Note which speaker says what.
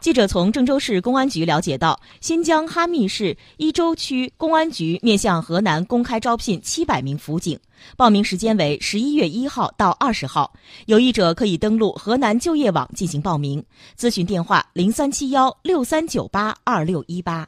Speaker 1: 记者从郑州市公安局了解到新疆哈密市伊州区公安局面向河南公开招聘七百名辅警报名时间为十一月一号到二十号。有意者可以登录河南就业网进行报名。咨询电话零三七幺六三九八二六一八。